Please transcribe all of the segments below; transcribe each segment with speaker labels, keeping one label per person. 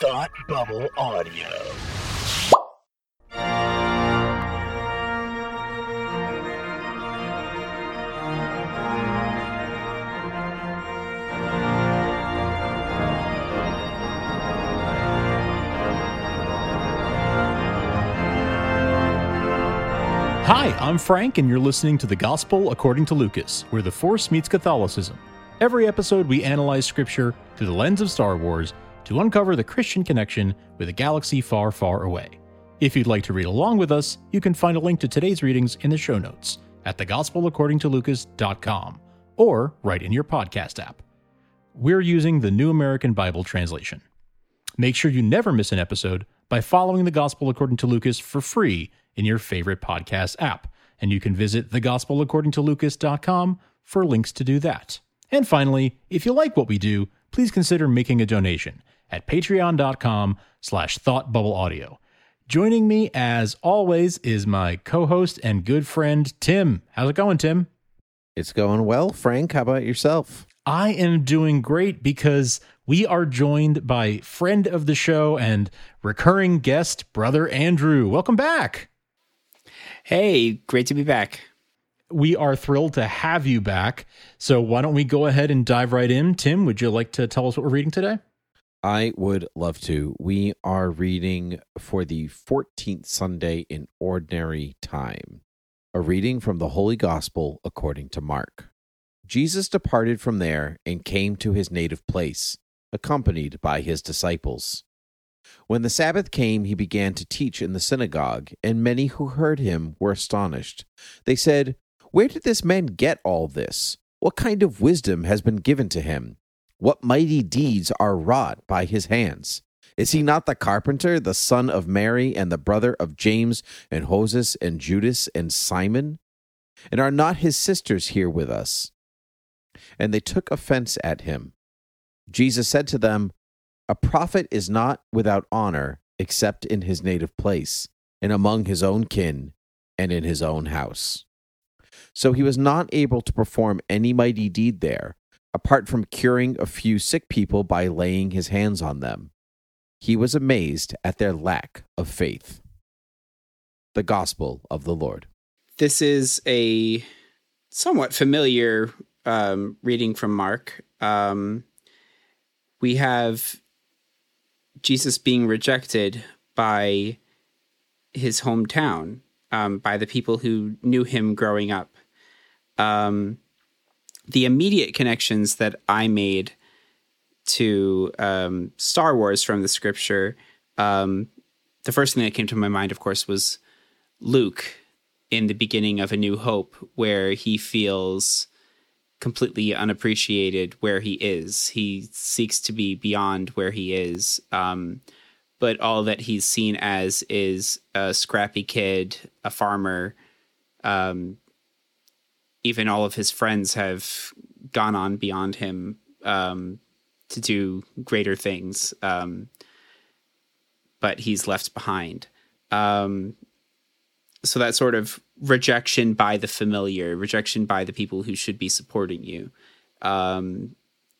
Speaker 1: Thought Bubble Audio.
Speaker 2: Hi, I'm Frank, and you're listening to the Gospel According to Lucas, where the Force meets Catholicism. Every episode, we analyze Scripture through the lens of Star Wars to uncover the Christian connection with a galaxy far, far away. If you'd like to read along with us, you can find a link to today's readings in the show notes at thegospelaccordingtolucas.com or right in your podcast app. We're using the New American Bible Translation. Make sure you never miss an episode by following the Gospel According to Lucas for free in your favorite podcast app. And you can visit thegospelaccordingtolucas.com for links to do that. And finally, if you like what we do, please consider making a donation at patreon.com slash thoughtbubbleaudio. Joining me, as always, is my co-host and good friend, Tim. How's it going, Tim?
Speaker 3: It's going well, Frank. How about yourself?
Speaker 2: I am doing great because we are joined by friend of the show and recurring guest, Brother Andrew. Welcome back.
Speaker 4: Hey, great to be back.
Speaker 2: We are thrilled to have you back. So, why don't we go ahead and dive right in? Tim, would you like to tell us what we're reading today?
Speaker 3: I would love to. We are reading for the 14th Sunday in Ordinary Time, a reading from the Holy Gospel according to Mark. Jesus departed from there and came to his native place, accompanied by his disciples. When the Sabbath came, he began to teach in the synagogue, and many who heard him were astonished. They said, Where did this man get all this? What kind of wisdom has been given to him? What mighty deeds are wrought by his hands? Is he not the carpenter, the son of Mary, and the brother of James, and Joses, and Judas, and Simon? And are not his sisters here with us? And they took offense at him. Jesus said to them, A prophet is not without honor except in his native place, and among his own kin, and in his own house. So he was not able to perform any mighty deed there, apart from curing a few sick people by laying his hands on them. He was amazed at their lack of faith. The Gospel of the Lord.
Speaker 4: This is a somewhat familiar um, reading from Mark. Um, we have Jesus being rejected by his hometown, um, by the people who knew him growing up. Um, the immediate connections that I made to um, Star Wars from the scripture, um, the first thing that came to my mind, of course, was Luke in the beginning of A New Hope, where he feels completely unappreciated where he is. He seeks to be beyond where he is. Um, but all that he's seen as is a scrappy kid, a farmer. Um, even all of his friends have gone on beyond him um, to do greater things. Um, but he's left behind. Um, so that sort of rejection by the familiar, rejection by the people who should be supporting you, um,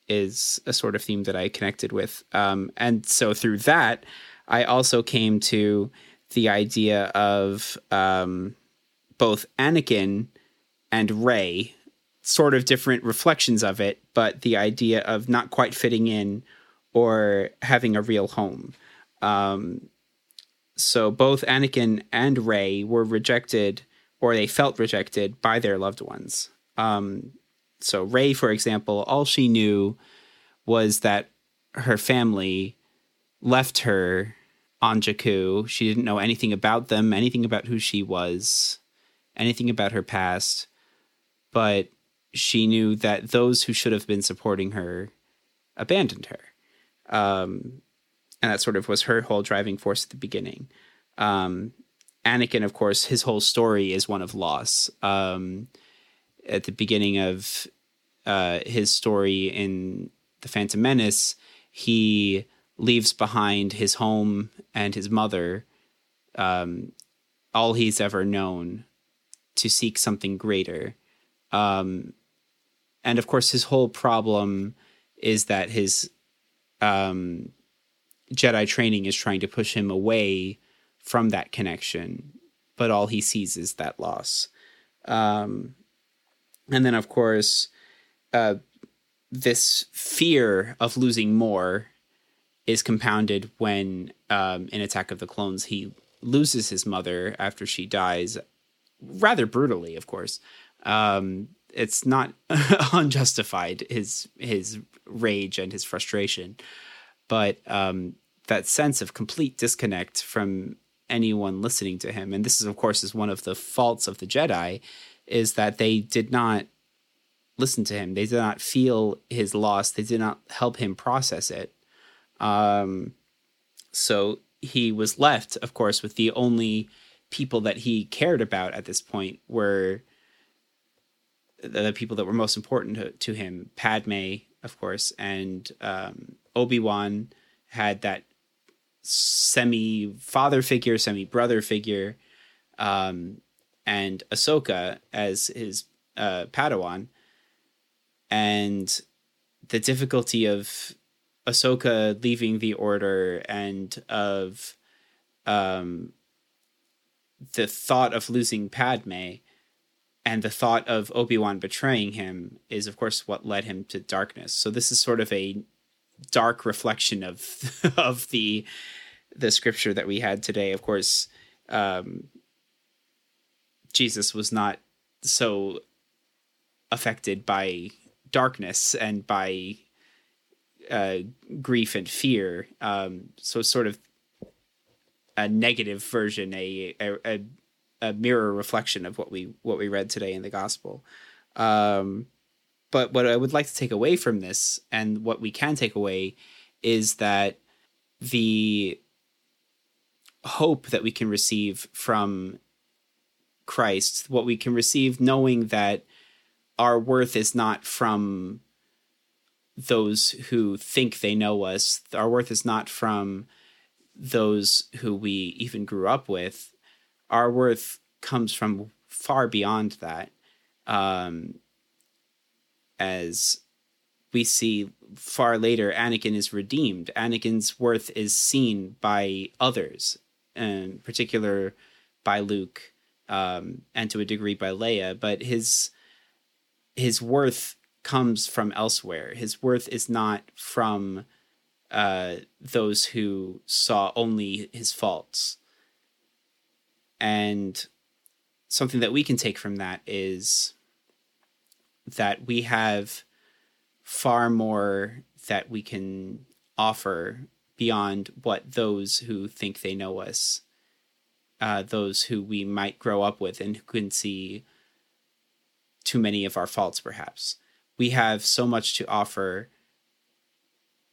Speaker 4: is a sort of theme that I connected with. Um, and so through that, I also came to the idea of um, both Anakin and Rey, sort of different reflections of it, but the idea of not quite fitting in or having a real home. Um, so both Anakin and Rey were rejected, or they felt rejected by their loved ones. Um, so Rey, for example, all she knew was that her family left her on Jakku. She didn't know anything about them, anything about who she was, anything about her past. But she knew that those who should have been supporting her abandoned her. Um, and that sort of was her whole driving force at the beginning. Um, Anakin, of course, his whole story is one of loss. Um, at the beginning of uh, his story in The Phantom Menace, he leaves behind his home and his mother, um, all he's ever known, to seek something greater. Um, and of course, his whole problem is that his um, Jedi training is trying to push him away from that connection, but all he sees is that loss. Um, and then, of course, uh, this fear of losing more is compounded when, um, in Attack of the Clones, he loses his mother after she dies, rather brutally, of course. Um, it's not unjustified his his rage and his frustration, but um, that sense of complete disconnect from anyone listening to him, and this is of course is one of the faults of the Jedi, is that they did not listen to him. They did not feel his loss. They did not help him process it. Um, so he was left, of course, with the only people that he cared about at this point were the people that were most important to, to him Padme, of course, and um, Obi Wan had that semi father figure, semi brother figure, um, and Ahsoka as his uh, Padawan. And the difficulty of Ahsoka leaving the order and of um, the thought of losing Padme and the thought of Obi-Wan betraying him is of course what led him to darkness. So this is sort of a dark reflection of of the the scripture that we had today. Of course, um, Jesus was not so affected by darkness and by uh, grief and fear. Um, so sort of a negative version, a, a, a mirror reflection of what we what we read today in the gospel. Um, but what I would like to take away from this, and what we can take away, is that the hope that we can receive from Christ, what we can receive knowing that our worth is not from those who think they know us. Our worth is not from those who we even grew up with. Our worth comes from far beyond that. Um, as we see far later, Anakin is redeemed. Anakin's worth is seen by others, in particular by Luke, um, and to a degree by Leia. But his his worth comes from elsewhere. His worth is not from uh, those who saw only his faults. And something that we can take from that is that we have far more that we can offer beyond what those who think they know us, uh, those who we might grow up with and who can see too many of our faults, perhaps. We have so much to offer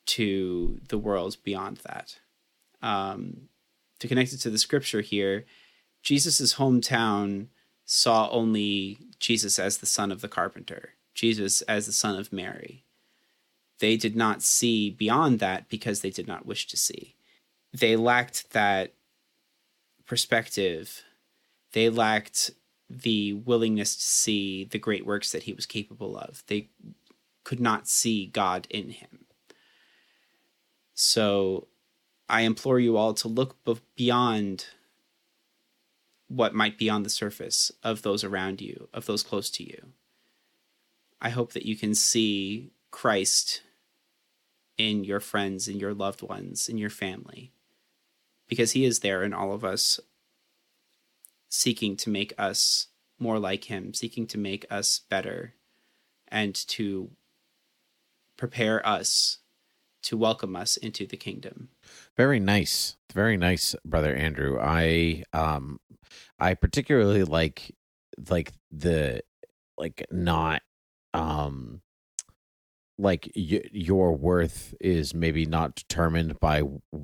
Speaker 4: to the world beyond that. Um, to connect it to the scripture here, Jesus' hometown saw only Jesus as the son of the carpenter, Jesus as the son of Mary. They did not see beyond that because they did not wish to see. They lacked that perspective. They lacked the willingness to see the great works that he was capable of. They could not see God in him. So I implore you all to look beyond what might be on the surface of those around you, of those close to you. I hope that you can see Christ in your friends, in your loved ones, in your family, because He is there in all of us, seeking to make us more like Him, seeking to make us better, and to prepare us to welcome us into the kingdom.
Speaker 3: Very nice. Very nice, brother Andrew. I um I particularly like like the like not um like y- your worth is maybe not determined by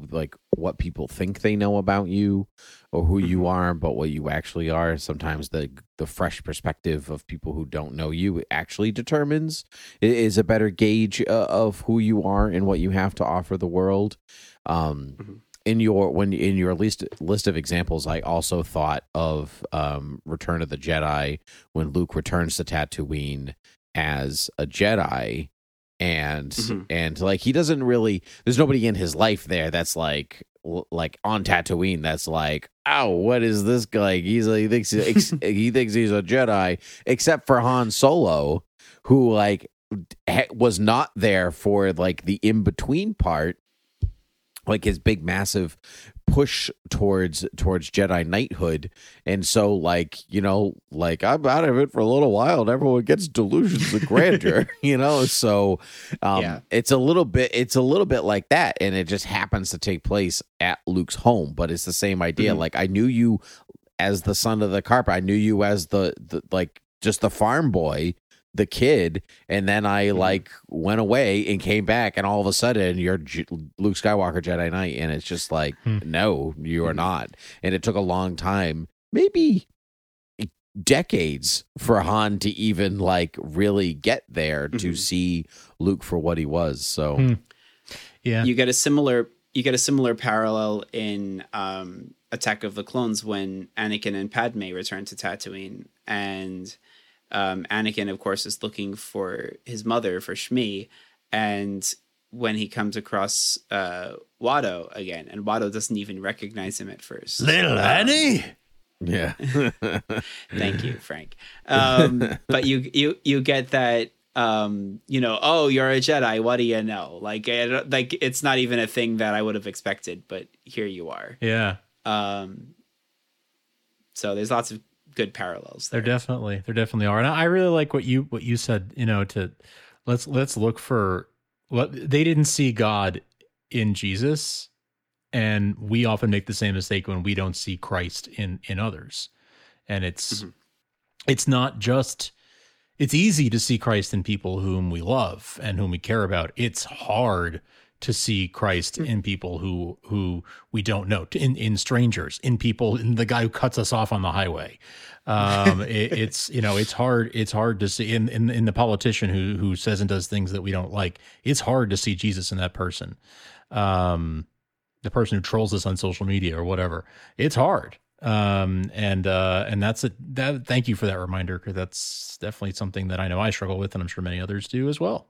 Speaker 3: like what people think they know about you or who you
Speaker 4: Mhm.
Speaker 3: are but what you actually are sometimes the the fresh perspective of people who don't know you actually determines is a better gauge uh, of who you are and what you have to offer the world um
Speaker 4: Mhm.
Speaker 3: in your when in your list list of examples i also thought of um return of the jedi when luke returns to tatooine as a jedi and
Speaker 4: Mhm.
Speaker 3: and like he doesn't really there's nobody in his life there that's like like on Tatooine that's like oh what is this guy like he's he thinks he's, he thinks he's a Jedi except for Han Solo who like was not there for like the in between part like his big massive push towards towards Jedi knighthood. And so like you know like I'm out of it for a little while and everyone gets delusions of grandeur you know? So um
Speaker 4: Yeah.
Speaker 3: it's a little bit it's a little bit like that. And it just happens to take place at Luke's home but it's the same idea.
Speaker 4: Mhm.
Speaker 3: like I knew you as the son of the carpet I knew you as the, the like just the farm boy the kid and then I
Speaker 4: Mhm.
Speaker 3: like went away and came back and all of a sudden you're J- Luke Skywalker Jedi Knight and it's just like
Speaker 2: Hmm.
Speaker 3: no you are
Speaker 4: Mhm.
Speaker 3: not and it took a long time maybe decades for Han to even like really get there to
Speaker 4: Mhm.
Speaker 3: see Luke for what he was so
Speaker 2: Hmm. Yeah.
Speaker 4: You get a similar you get a similar parallel in um, Attack of the Clones when Anakin and Padme return to Tatooine, and um, Anakin, of course, is looking for his mother for Shmi, and when he comes across uh, Watto again, and Watto doesn't even recognize him at first.
Speaker 1: Little
Speaker 4: Um,
Speaker 1: Annie.
Speaker 3: yeah
Speaker 4: Thank you, Frank. Um, but you you you get that um, you know, oh, you're a Jedi. What do you know? Like, I like it's not even a thing that I would have expected, but here you are.
Speaker 2: yeah.
Speaker 4: Um, so there's lots of good parallels.
Speaker 2: There
Speaker 4: There.
Speaker 2: definitely there definitely are. And I really like what you what you said, you know, to let's let's look for what they didn't see God in Jesus and we often make the same mistake when we don't see Christ in in others. And it's
Speaker 4: Mhm.
Speaker 2: it's not just it's easy to see Christ in people whom we love and whom we care about. It's hard to see Christ in people who who we don't know, in in strangers, in people, in the guy who cuts us off on the highway. Um, it, it's you know it's hard it's hard to see in, in in the politician who who says and does things that we don't like. It's hard to see Jesus in that person. Um, the person who trolls us on social media or whatever. It's hard. Um, and uh, and that's a that. Thank you for that reminder because that's definitely something that I know I struggle with, and I'm sure many others do as well.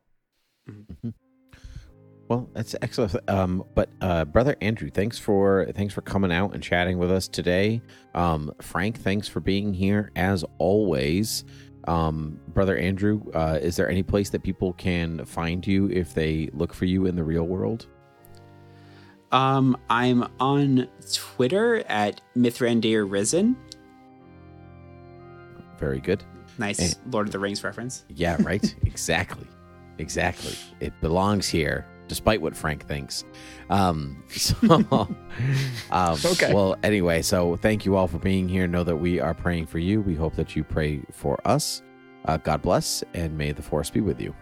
Speaker 3: Well, that's excellent. Um, but uh, brother Andrew, thanks for thanks for coming out and chatting with us today. Um, Frank, thanks for being here as always. Um, brother Andrew, uh, is there any place that people can find you if they look for you in the real world?
Speaker 4: Um, I'm on Twitter at Mithrandir Risen.
Speaker 3: Very good.
Speaker 4: Nice
Speaker 3: Eh.
Speaker 4: Lord of the Rings reference.
Speaker 3: Yeah, right. exactly. Exactly. It belongs here, despite what Frank thinks. Um, so, um,
Speaker 1: Okay.
Speaker 3: Well, anyway, so thank you all for being here. Know that we are praying for you. We hope that you pray for us. Uh, God bless, and may the force be with you.